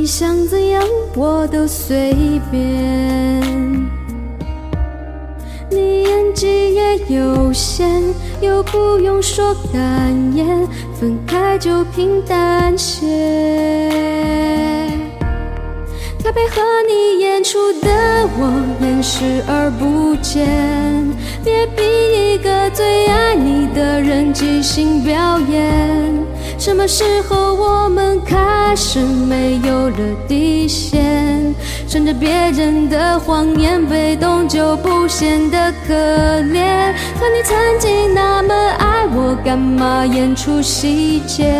你想怎样我都随便，你演技也有限，又不用说感言，分开就平淡些。该配合你演出的我，演视而不见，别逼一个最爱你的人即兴表演。什么时候我们开始没有了底线？顺着别人的谎言，被动就不显得可怜。可你曾经那么爱我，干嘛演出细节？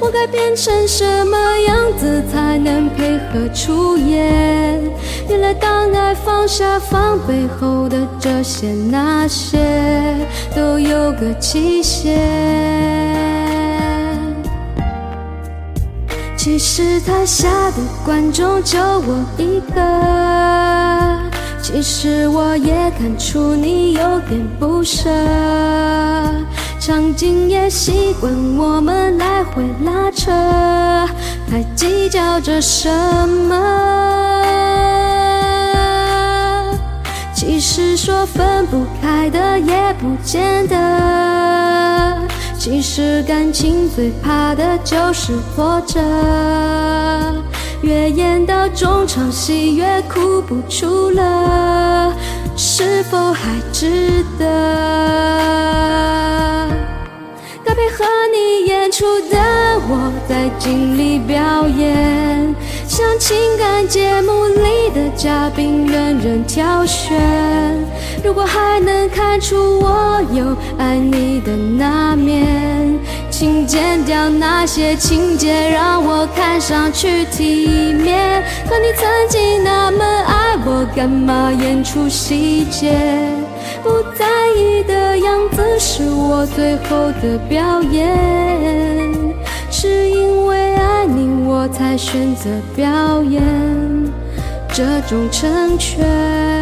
我该变成什么样子才能配合出演？原来当爱放下防备后的这些那些，都有个期限。其实台下的观众就我一个，其实我也看出你有点不舍，场景也习惯我们来回拉扯，还计较着什么？其实说分不开的也不见得。其实感情最怕的就是挫折，越演到中场戏越哭不出了，是否还值得？该配合你演出的我在尽力表演，像情感节目里的嘉宾任人挑选。如果还能看出我有爱你的那面，请剪掉那些情节，让我看上去体面。可你曾经那么爱我，干嘛演出细节？不在意的样子是我最后的表演，是因为爱你我才选择表演这种成全。